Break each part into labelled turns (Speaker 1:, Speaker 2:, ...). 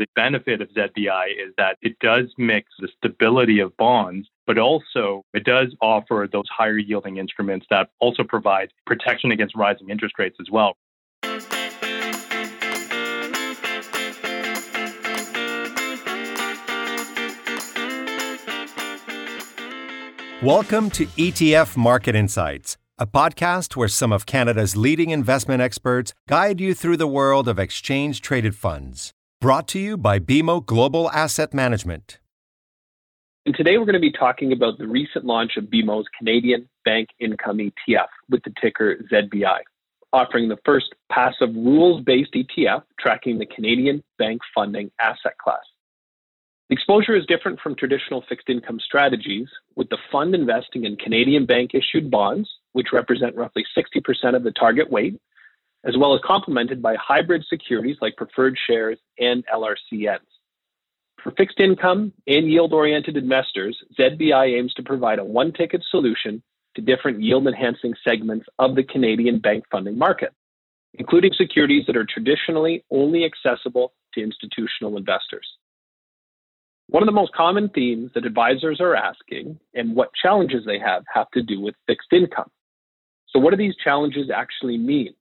Speaker 1: the benefit of ZBI is that it does mix the stability of bonds, but also it does offer those higher yielding instruments that also provide protection against rising interest rates as well.
Speaker 2: Welcome to ETF Market Insights, a podcast where some of Canada's leading investment experts guide you through the world of exchange traded funds. Brought to you by BMO Global Asset Management.
Speaker 3: And today we're going to be talking about the recent launch of BMO's Canadian Bank Income ETF with the ticker ZBI, offering the first passive rules based ETF tracking the Canadian bank funding asset class. The exposure is different from traditional fixed income strategies, with the fund investing in Canadian bank issued bonds, which represent roughly 60% of the target weight, as well as complemented by hybrid securities like preferred shares and LRCNs. For fixed income and yield oriented investors, ZBI aims to provide a one ticket solution to different yield enhancing segments of the Canadian bank funding market, including securities that are traditionally only accessible to institutional investors. One of the most common themes that advisors are asking and what challenges they have have to do with fixed income. So, what do these challenges actually mean?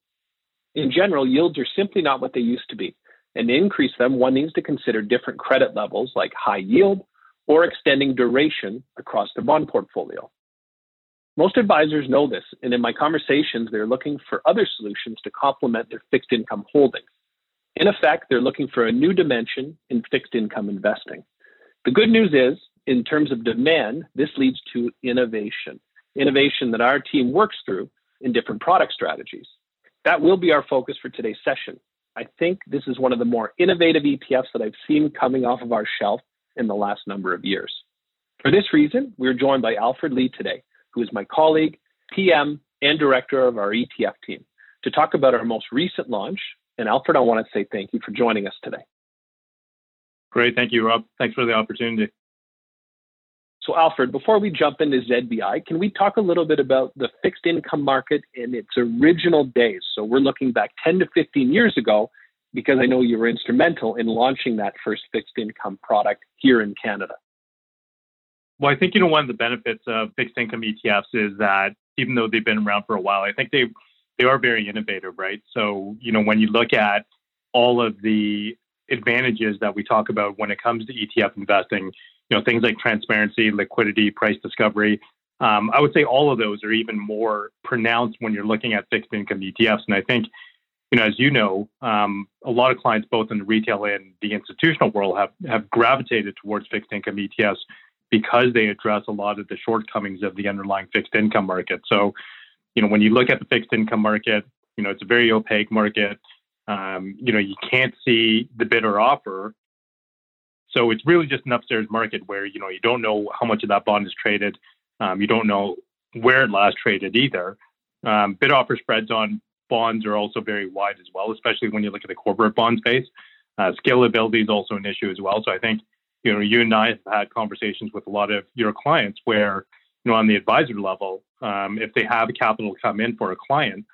Speaker 3: In general, yields are simply not what they used to be. And to increase them, one needs to consider different credit levels like high yield or extending duration across the bond portfolio. Most advisors know this, and in my conversations, they're looking for other solutions to complement their fixed income holdings. In effect, they're looking for a new dimension in fixed income investing. The good news is, in terms of demand, this leads to innovation, innovation that our team works through in different product strategies. That will be our focus for today's session. I think this is one of the more innovative ETFs that I've seen coming off of our shelf in the last number of years. For this reason, we're joined by Alfred Lee today, who is my colleague, PM, and director of our ETF team, to talk about our most recent launch. And Alfred, I want to say thank you for joining us today.
Speaker 1: Great. Thank you, Rob. Thanks for the opportunity.
Speaker 3: So, Alfred, before we jump into ZBI, can we talk a little bit about the fixed income market in its original days? So, we're looking back 10 to 15 years ago because I know you were instrumental in launching that first fixed income product here in Canada.
Speaker 1: Well, I think you know one of the benefits of fixed income ETFs is that even though they've been around for a while, I think they they are very innovative, right? So, you know, when you look at all of the advantages that we talk about when it comes to ETF investing, you know, things like transparency, liquidity, price discovery. Um, I would say all of those are even more pronounced when you're looking at fixed income ETFs. And I think, you know, as you know, um, a lot of clients, both in the retail and the institutional world, have have gravitated towards fixed income ETFs because they address a lot of the shortcomings of the underlying fixed income market. So, you know, when you look at the fixed income market, you know, it's a very opaque market. Um, you know, you can't see the bid or offer. So it's really just an upstairs market where, you know, you don't know how much of that bond is traded. Um, you don't know where it last traded either. Um, bid offer spreads on bonds are also very wide as well, especially when you look at the corporate bond space. Uh, scalability is also an issue as well. So I think, you know, you and I have had conversations with a lot of your clients where, you know, on the advisor level, um, if they have capital come in for a client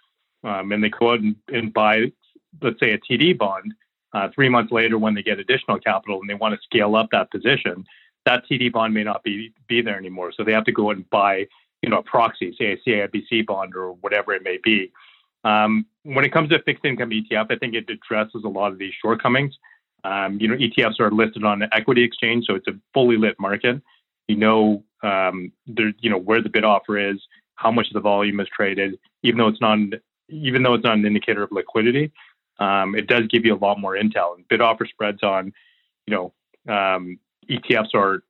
Speaker 1: um, and they go out and, and buy let's say a TD bond, uh, three months later when they get additional capital and they want to scale up that position, that TD bond may not be be there anymore. So they have to go and buy, you know, a proxy, say a CIBC bond or whatever it may be. Um, when it comes to fixed income ETF, I think it addresses a lot of these shortcomings. Um, you know, ETFs are listed on the equity exchange, so it's a fully lit market. You know, um, there, you know where the bid offer is, how much of the volume is traded, even though it's not, even though it's not an indicator of liquidity um, it does give you a lot more intel. And bid offer spreads on, you know, um, ETFs are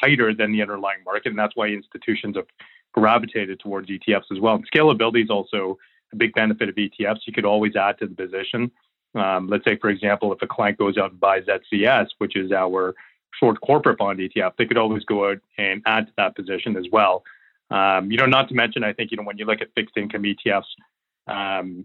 Speaker 1: tighter than the underlying market, and that's why institutions have gravitated towards ETFs as well. And scalability is also a big benefit of ETFs. You could always add to the position. Um, let's say, for example, if a client goes out and buys ZCS, which is our short corporate bond ETF, they could always go out and add to that position as well. Um, you know, not to mention, I think you know when you look at fixed income ETFs, um,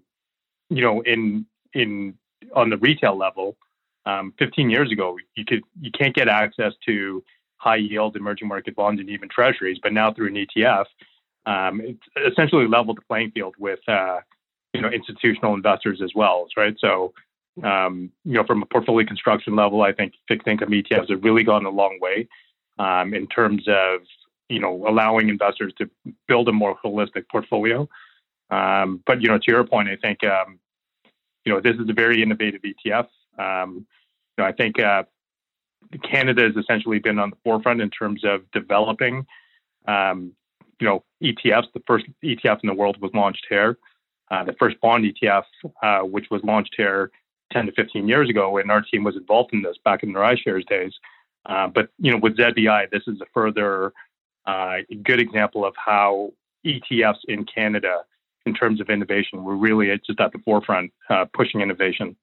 Speaker 1: you know, in in on the retail level, um, 15 years ago, you could you can't get access to high yield emerging market bonds and even treasuries, but now through an ETF, um, it's essentially leveled the playing field with uh, you know institutional investors as well, right? So um, you know, from a portfolio construction level, I think fixed income ETFs have really gone a long way um, in terms of you know allowing investors to build a more holistic portfolio. Um, but you know, to your point, I think um, you know this is a very innovative ETF. Um, you know, I think uh, Canada has essentially been on the forefront in terms of developing um, you know ETFs. The first ETF in the world was launched here. Uh, the first bond ETF, uh, which was launched here 10 to 15 years ago, and our team was involved in this back in the iShares days. Uh, but you know, with ZBI, this is a further uh, good example of how ETFs in Canada, in terms of innovation, We're really just at the forefront, uh, pushing innovation.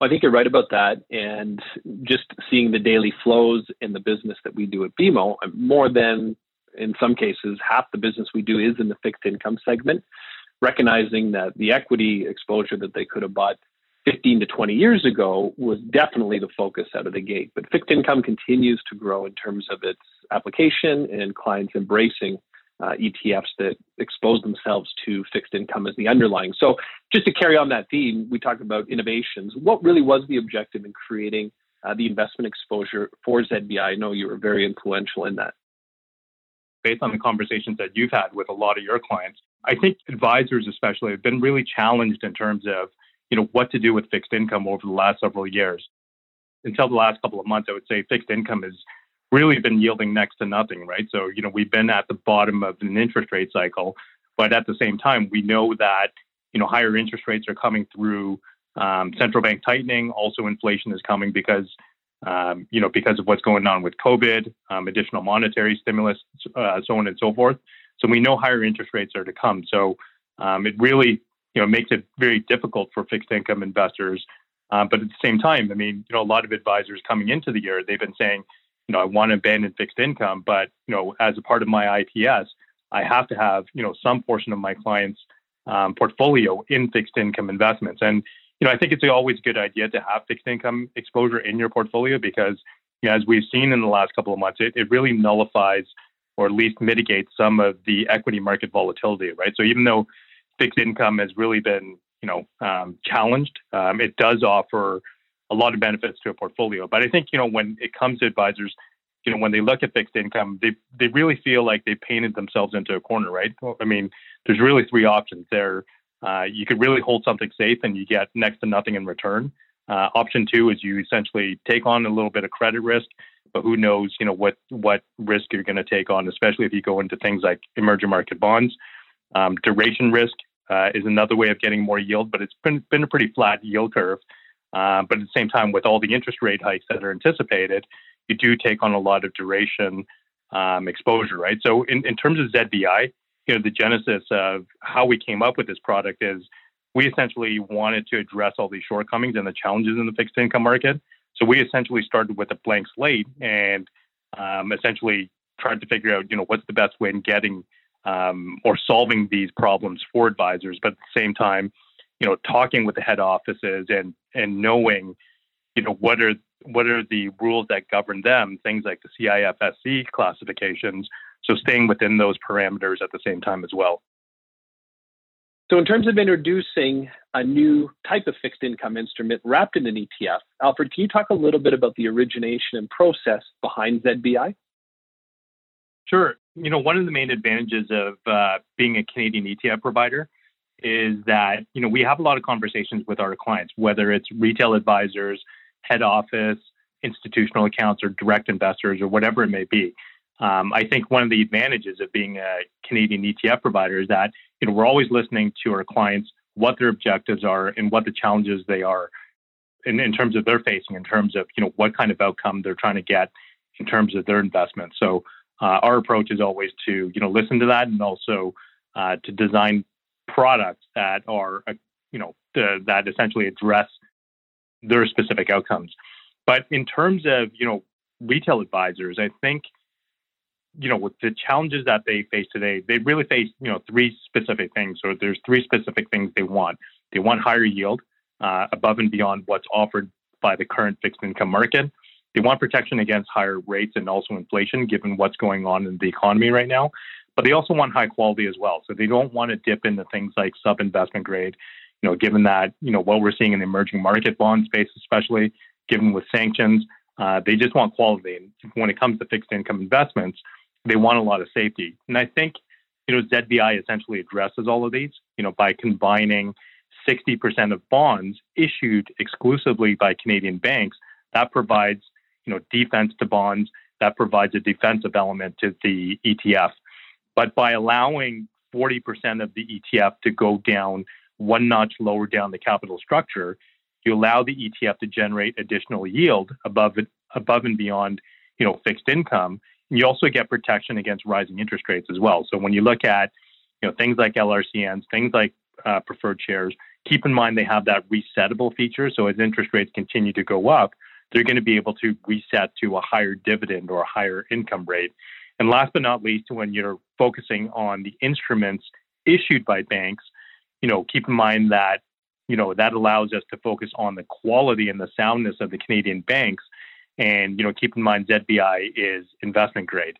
Speaker 3: I think you're right about that. And just seeing the daily flows in the business that we do at BMO, more than in some cases, half the business we do is in the fixed income segment, recognizing that the equity exposure that they could have bought 15 to 20 years ago was definitely the focus out of the gate. But fixed income continues to grow in terms of its application and clients embracing uh, ETFs that expose themselves to fixed income as the underlying. So, just to carry on that theme, we talked about innovations. What really was the objective in creating uh, the investment exposure for ZBI? I know you were very influential in that.
Speaker 1: Based on the conversations that you've had with a lot of your clients, I think advisors, especially, have been really challenged in terms of you know what to do with fixed income over the last several years. Until the last couple of months, I would say fixed income has really been yielding next to nothing, right? So, you know, we've been at the bottom of an interest rate cycle, but at the same time, we know that, you know, higher interest rates are coming through um, central bank tightening. Also, inflation is coming because, um, you know, because of what's going on with COVID, um, additional monetary stimulus, uh, so on and so forth. So we know higher interest rates are to come. So um, it really, you know, makes it very difficult for fixed income investors. Um, but at the same time, I mean, you know, a lot of advisors coming into the year, they've been saying, you know, I want to abandon fixed income, but you know, as a part of my IPS, I have to have you know some portion of my clients' um, portfolio in fixed income investments. And you know, I think it's always a good idea to have fixed income exposure in your portfolio because, you know, as we've seen in the last couple of months, it, it really nullifies or at least mitigates some of the equity market volatility, right? So even though fixed income has really been, you know, um, challenged, um, it does offer a lot of benefits to a portfolio. But I think, you know, when it comes to advisors, you know, when they look at fixed income, they they really feel like they painted themselves into a corner, right? I mean, there's really three options there. Uh, you could really hold something safe and you get next to nothing in return. Uh, option two is you essentially take on a little bit of credit risk, but who knows, you know, what what risk you're going to take on, especially if you go into things like emerging market bonds. Um, duration risk uh, is another way of getting more yield, but it's been been a pretty flat yield curve. Uh, but at the same time, with all the interest rate hikes that are anticipated, you do take on a lot of duration um, exposure, right? So in, in terms of ZBI, you know, the genesis of how we came up with this product is we essentially wanted to address all these shortcomings and the challenges in the fixed income market. So we essentially started with a blank slate and um, essentially tried to figure out, you know, what's the best way in getting um, or solving these problems for advisors, but at the same time, you know, talking with the head offices and and knowing, you know, what are what are the rules that govern them, things like the CIFSC classifications. So staying within those parameters at the same time as well.
Speaker 3: So, in terms of introducing a new type of fixed income instrument wrapped in an ETF, Alfred, can you talk a little bit about the origination and process behind ZBI?
Speaker 1: Sure. You know, one of the main advantages of uh, being a Canadian ETF provider is that you know we have a lot of conversations with our clients, whether it's retail advisors, head office, institutional accounts, or direct investors, or whatever it may be. Um, I think one of the advantages of being a Canadian ETF provider is that you know we're always listening to our clients, what their objectives are, and what the challenges they are, in, in terms of they're facing, in terms of you know what kind of outcome they're trying to get in terms of their investment. So uh, our approach is always to you know listen to that and also uh, to design products that are, uh, you know, that essentially address their specific outcomes. But in terms of, you know, retail advisors, I think, you know, with the challenges that they face today, they really face, you know, three specific things. So there's three specific things they want. They want higher yield uh, above and beyond what's offered by the current fixed income market. They want protection against higher rates and also inflation, given what's going on in the economy right now but they also want high quality as well. So they don't want to dip into things like sub investment grade. You know, given that you know what we're seeing in the emerging market bond space, especially given with sanctions, uh, they just want quality. And when it comes to fixed income investments, they want a lot of safety. And I think you know ZBI essentially addresses all of these. You know, by combining 60% of bonds issued exclusively by Canadian banks, that provides you know defense to bonds. That provides a defensive element to the ETF. But by allowing 40% of the ETF to go down one notch lower down the capital structure, you allow the ETF to generate additional yield above it, above and beyond, you know, fixed income. And you also get protection against rising interest rates as well. So when you look at, you know, things like LRCNs, things like uh, preferred shares, keep in mind they have that resettable feature. So as interest rates continue to go up, they're going to be able to reset to a higher dividend or a higher income rate. And last but not least, when you're focusing on the instruments issued by banks, you know, keep in mind that, you know, that allows us to focus on the quality and the soundness of the Canadian banks. And, you know, keep in mind ZBI is investment grade.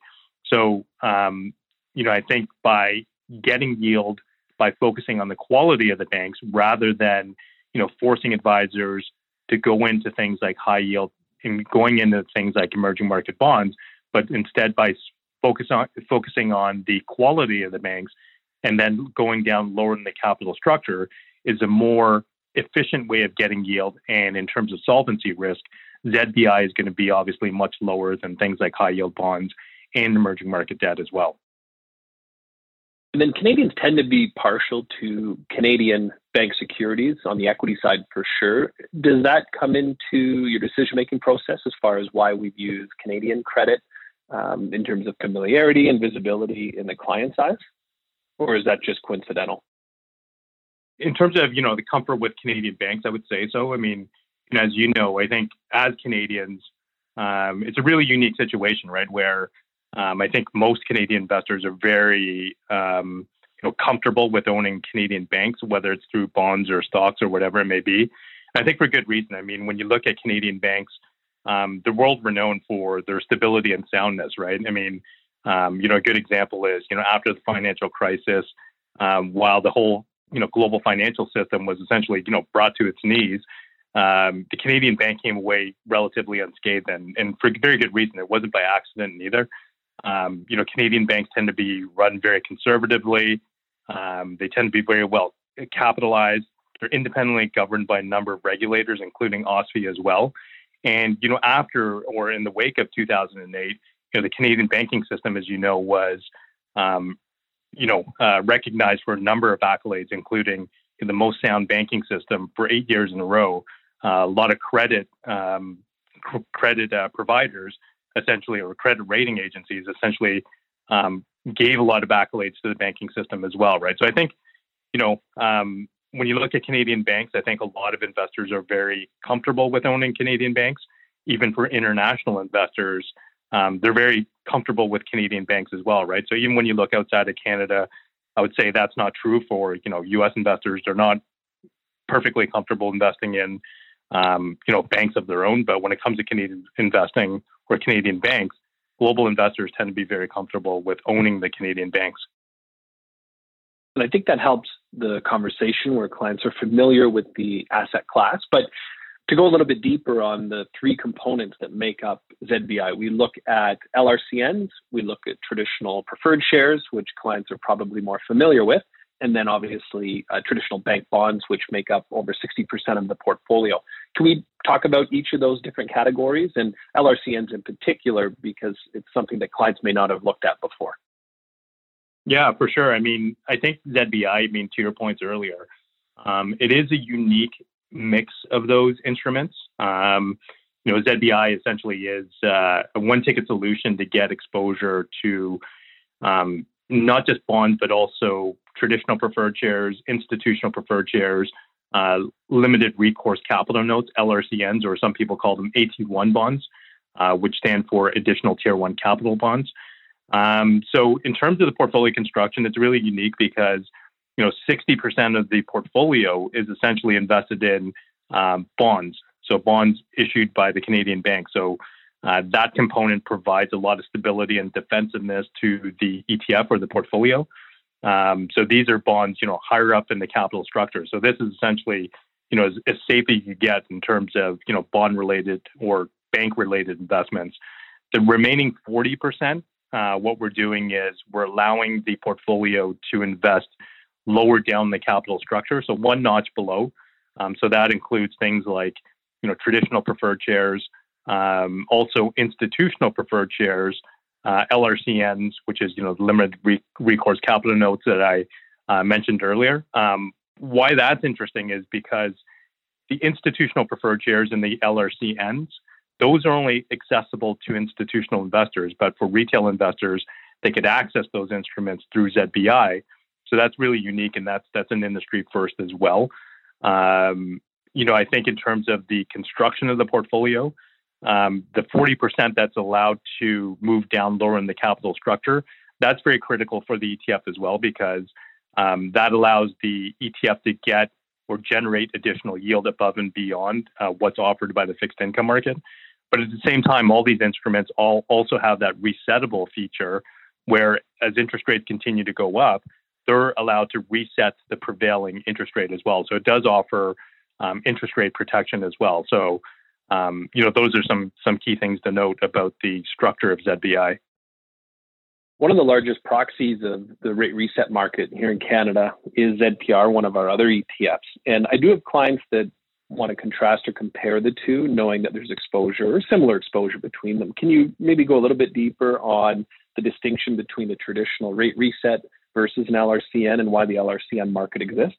Speaker 1: So, um, you know, I think by getting yield, by focusing on the quality of the banks rather than, you know, forcing advisors to go into things like high yield and going into things like emerging market bonds, but instead by focus on focusing on the quality of the banks and then going down lower in the capital structure is a more efficient way of getting yield. And in terms of solvency risk, ZBI is going to be obviously much lower than things like high yield bonds and emerging market debt as well.
Speaker 3: And then Canadians tend to be partial to Canadian bank securities on the equity side for sure. Does that come into your decision making process as far as why we've used Canadian credit um, in terms of familiarity and visibility in the client size? Or is that just coincidental?
Speaker 1: In terms of, you know, the comfort with Canadian banks, I would say so. I mean, as you know, I think as Canadians, um, it's a really unique situation, right? Where um, I think most Canadian investors are very, um, you know, comfortable with owning Canadian banks, whether it's through bonds or stocks or whatever it may be. I think for good reason. I mean, when you look at Canadian banks, um, they're world renowned for their stability and soundness, right? I mean, um, you know, a good example is, you know, after the financial crisis, um, while the whole, you know, global financial system was essentially, you know, brought to its knees, um, the Canadian bank came away relatively unscathed, and, and for very good reason. It wasn't by accident either. Um, you know, Canadian banks tend to be run very conservatively. Um, they tend to be very well capitalized. They're independently governed by a number of regulators, including OSFI as well. And you know, after or in the wake of 2008, you know, the Canadian banking system, as you know, was um, you know uh, recognized for a number of accolades, including the most sound banking system for eight years in a row. Uh, a lot of credit um, cr- credit uh, providers, essentially, or credit rating agencies, essentially um, gave a lot of accolades to the banking system as well, right? So I think, you know, um, when you look at Canadian banks, I think a lot of investors are very comfortable with owning Canadian banks. Even for international investors, um, they're very comfortable with Canadian banks as well, right? So even when you look outside of Canada, I would say that's not true for you know U.S. investors. They're not perfectly comfortable investing in um, you know banks of their own, but when it comes to Canadian investing or Canadian banks, global investors tend to be very comfortable with owning the Canadian banks.
Speaker 3: And I think that helps the conversation where clients are familiar with the asset class. But to go a little bit deeper on the three components that make up ZBI, we look at LRCNs, we look at traditional preferred shares, which clients are probably more familiar with, and then obviously uh, traditional bank bonds, which make up over 60% of the portfolio. Can we talk about each of those different categories and LRCNs in particular, because it's something that clients may not have looked at before?
Speaker 1: Yeah, for sure. I mean, I think ZBI, I mean, to your points earlier, um, it is a unique mix of those instruments. Um, you know, ZBI essentially is uh, a one ticket solution to get exposure to um, not just bonds, but also traditional preferred shares, institutional preferred shares, uh, limited recourse capital notes, LRCNs, or some people call them AT1 bonds, uh, which stand for additional tier one capital bonds. Um, so in terms of the portfolio construction, it's really unique because you know 60% of the portfolio is essentially invested in um, bonds. So bonds issued by the Canadian bank. So uh, that component provides a lot of stability and defensiveness to the ETF or the portfolio. Um, so these are bonds, you know, higher up in the capital structure. So this is essentially, you know, as, as safe as you get in terms of, you know, bond related or bank related investments. The remaining 40%, uh, what we're doing is we're allowing the portfolio to invest lower down the capital structure, so one notch below. Um, so that includes things like, you know, traditional preferred shares, um, also institutional preferred shares, uh, LRCNs, which is you know limited re- recourse capital notes that I uh, mentioned earlier. Um, why that's interesting is because the institutional preferred shares and the LRCNs, those are only accessible to institutional investors, but for retail investors, they could access those instruments through ZBI. So that's really unique, and that's that's an industry first as well. Um, you know, I think in terms of the construction of the portfolio, um, the 40% that's allowed to move down lower in the capital structure, that's very critical for the ETF as well because um, that allows the ETF to get or generate additional yield above and beyond uh, what's offered by the fixed income market. But at the same time, all these instruments all also have that resettable feature where as interest rates continue to go up, they're allowed to reset the prevailing interest rate as well. So it does offer um, interest rate protection as well. So um, you know, those are some some key things to note about the structure of ZBI.
Speaker 3: One of the largest proxies of the rate reset market here in Canada is ZPR, one of our other ETFs. And I do have clients that want to contrast or compare the two, knowing that there's exposure or similar exposure between them. Can you maybe go a little bit deeper on the distinction between the traditional rate reset versus an LRCN and why the LRCN market exists?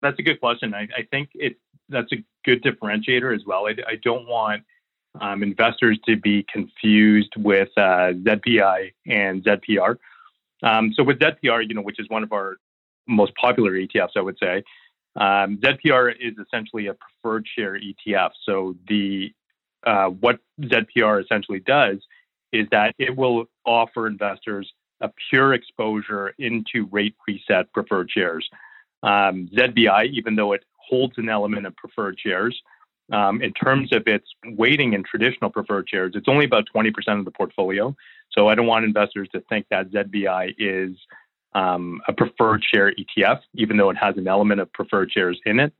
Speaker 1: That's a good question. I, I think it that's a good differentiator as well. I, I don't want um, investors to be confused with uh, ZBI and ZPR. Um, so with ZPR, you know, which is one of our most popular ETFs, I would say, um, ZPR is essentially a preferred share ETF. So the uh, what ZPR essentially does is that it will offer investors a pure exposure into rate reset preferred shares. Um, ZBI, even though it holds an element of preferred shares. Um, in terms of its weighting in traditional preferred shares, it's only about 20% of the portfolio. So I don't want investors to think that ZBI is um, a preferred share ETF, even though it has an element of preferred shares in it.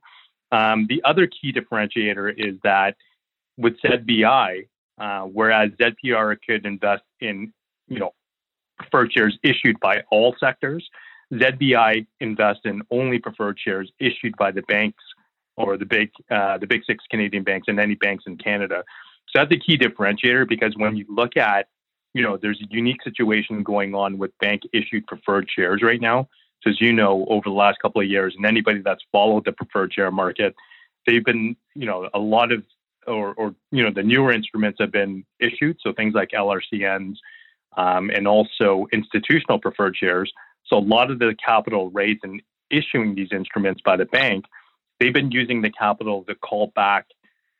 Speaker 1: Um, the other key differentiator is that with ZBI, uh, whereas ZPR could invest in, you know, preferred shares issued by all sectors, ZBI invests in only preferred shares issued by the banks or the big uh, the big six Canadian banks and any banks in Canada. So that's a key differentiator because when you look at, you know, there's a unique situation going on with bank issued preferred shares right now. So as you know, over the last couple of years, and anybody that's followed the preferred share market, they've been, you know, a lot of or, or you know, the newer instruments have been issued. So things like LRCNs um, and also institutional preferred shares so a lot of the capital raised in issuing these instruments by the bank, they've been using the capital to call back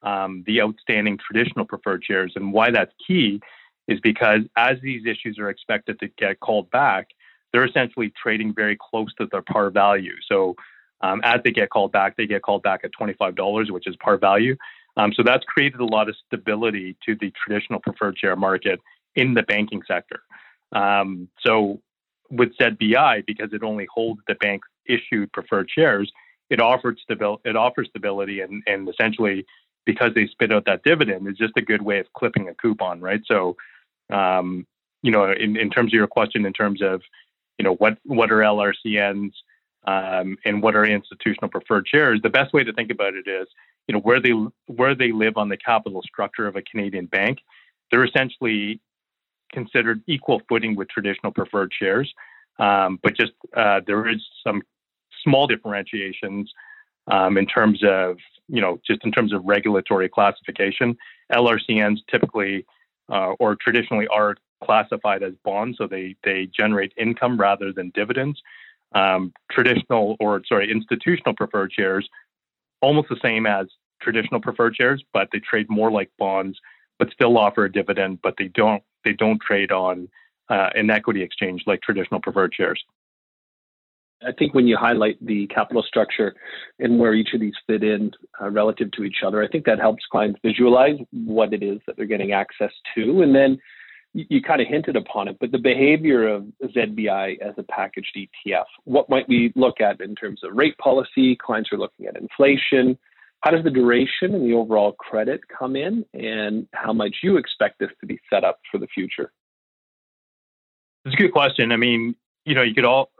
Speaker 1: um, the outstanding traditional preferred shares. And why that's key is because as these issues are expected to get called back, they're essentially trading very close to their par value. So um, as they get called back, they get called back at $25, which is par value. Um, so that's created a lot of stability to the traditional preferred share market in the banking sector. Um, so with ZBI, because it only holds the bank issued preferred shares, it offered stabil- it offers stability and, and essentially because they spit out that dividend is just a good way of clipping a coupon, right? So, um, you know, in, in terms of your question, in terms of, you know, what what are LRCNs um, and what are institutional preferred shares, the best way to think about it is, you know, where they where they live on the capital structure of a Canadian bank, they're essentially considered equal footing with traditional preferred shares, um, but just uh, there is some small differentiations um, in terms of you know just in terms of regulatory classification. LRCNs typically uh, or traditionally are classified as bonds, so they they generate income rather than dividends. Um, traditional or sorry institutional preferred shares almost the same as traditional preferred shares, but they trade more like bonds but still offer a dividend, but they don't they don't trade on uh, an equity exchange like traditional preferred shares.
Speaker 3: I think when you highlight the capital structure and where each of these fit in uh, relative to each other, I think that helps clients visualize what it is that they're getting access to. And then you, you kind of hinted upon it, but the behavior of ZBI as a packaged ETF, what might we look at in terms of rate policy? Clients are looking at inflation. How does the duration and the overall credit come in, and how might you expect this to be set up for the future?
Speaker 1: It's a good question. I mean, you know, you could all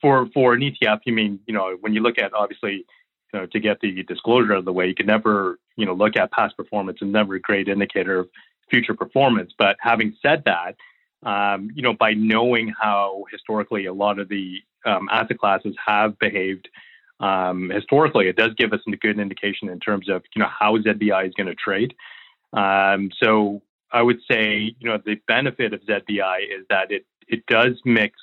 Speaker 1: for for an ETF. You mean, you know, when you look at obviously, you know, to get the disclosure out of the way, you can never, you know, look at past performance and never a great indicator of future performance. But having said that, um, you know, by knowing how historically a lot of the um, asset classes have behaved um, historically, it does give us a good indication in terms of you know how ZBI is going to trade. Um, so I would say you know the benefit of ZBI is that it it does mix,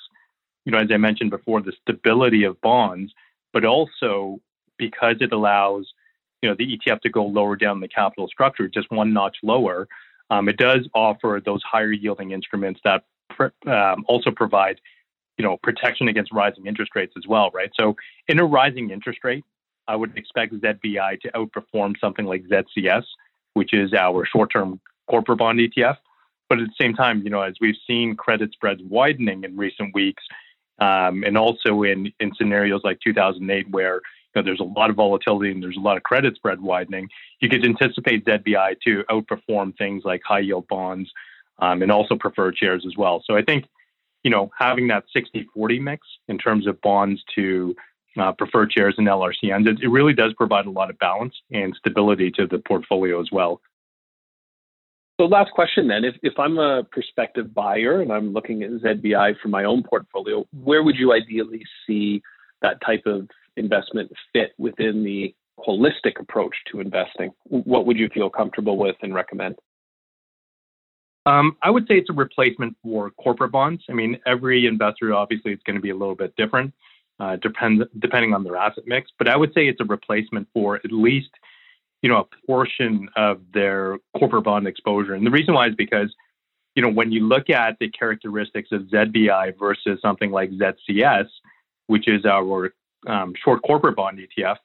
Speaker 1: you know, as I mentioned before, the stability of bonds, but also because it allows you know the ETF to go lower down the capital structure, just one notch lower. Um, it does offer those higher yielding instruments that pr- um, also provide, you know, protection against rising interest rates as well, right? So in a rising interest rate, I would expect ZBI to outperform something like ZCS, which is our short-term corporate bond ETF. But at the same time, you know, as we've seen credit spreads widening in recent weeks, um, and also in in scenarios like 2008, where you know, there's a lot of volatility and there's a lot of credit spread widening, you could anticipate ZBI to outperform things like high yield bonds um, and also preferred shares as well. So I think, you know, having that 60-40 mix in terms of bonds to uh, preferred shares and LRCNs, it, it really does provide a lot of balance and stability to the portfolio as well.
Speaker 3: So last question then, if, if I'm a prospective buyer and I'm looking at ZBI for my own portfolio, where would you ideally see that type of investment fit within the holistic approach to investing? What would you feel comfortable with and recommend?
Speaker 1: Um, I would say it's a replacement for corporate bonds. I mean, every investor obviously is going to be a little bit different, uh, depends depending on their asset mix. But I would say it's a replacement for at least, you know, a portion of their corporate bond exposure. And the reason why is because, you know, when you look at the characteristics of ZBI versus something like ZCS, which is our um, short corporate bond ETF,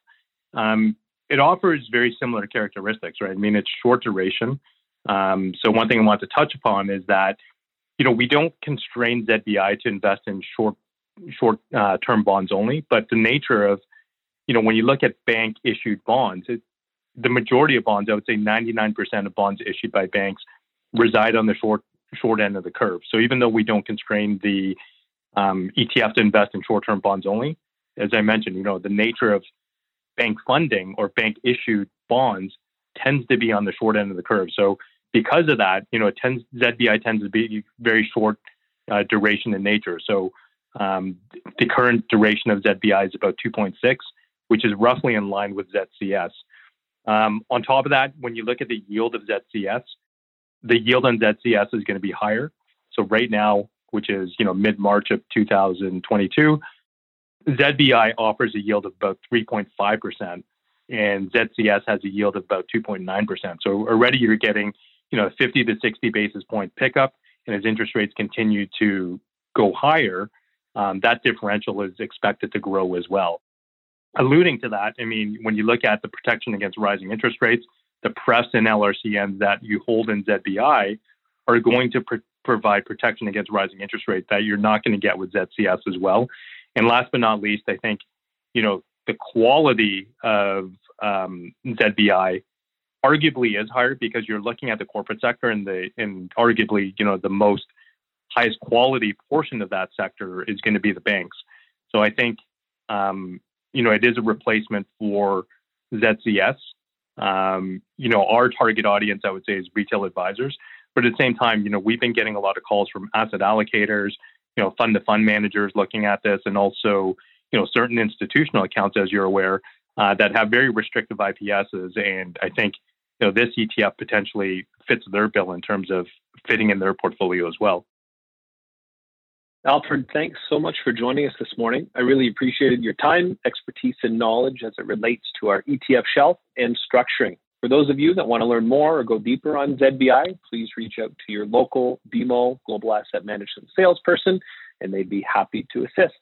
Speaker 1: um, it offers very similar characteristics, right? I mean, it's short duration. Um, so one thing I want to touch upon is that, you know, we don't constrain ZBI to invest in short short uh, term bonds only, but the nature of, you know, when you look at bank issued bonds, it, the majority of bonds, I would say 99% of bonds issued by banks reside on the short short end of the curve. So even though we don't constrain the um, ETF to invest in short term bonds only, as I mentioned, you know, the nature of bank funding or bank issued bonds tends to be on the short end of the curve. So because of that, you know, it tends ZBI tends to be very short uh, duration in nature. So um, the current duration of ZBI is about 2.6, which is roughly in line with ZCS. Um, on top of that, when you look at the yield of ZCS, the yield on ZCS is going to be higher. So right now, which is you know mid March of 2022, ZBI offers a yield of about 3.5%, and ZCS has a yield of about 2.9%. So already you're getting, you know, 50 to 60 basis point pickup, and as interest rates continue to go higher, um, that differential is expected to grow as well. Alluding to that, I mean, when you look at the protection against rising interest rates, the press and LRCNs that you hold in ZBI are going to pr- provide protection against rising interest rates that you're not going to get with ZCS as well. And last but not least, I think, you know, the quality of um, ZBI arguably is higher because you're looking at the corporate sector and the and arguably, you know, the most highest quality portion of that sector is going to be the banks. So I think, um, you know, it is a replacement for ZCS. Um, you know, our target audience, I would say, is retail advisors. But at the same time, you know, we've been getting a lot of calls from asset allocators, you know, fund to fund managers looking at this, and also, you know, certain institutional accounts, as you're aware, uh, that have very restrictive IPSs. And I think, you know, this ETF potentially fits their bill in terms of fitting in their portfolio as well.
Speaker 3: Alfred, thanks so much for joining us this morning. I really appreciated your time, expertise, and knowledge as it relates to our ETF shelf and structuring. For those of you that want to learn more or go deeper on ZBI, please reach out to your local BMO Global Asset Management salesperson, and they'd be happy to assist.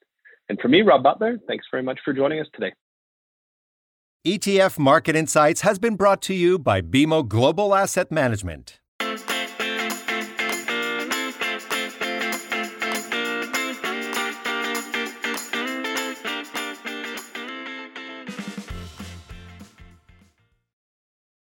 Speaker 3: And for me, Rob Butler, thanks very much for joining us today.
Speaker 2: ETF Market Insights has been brought to you by BMO Global Asset Management.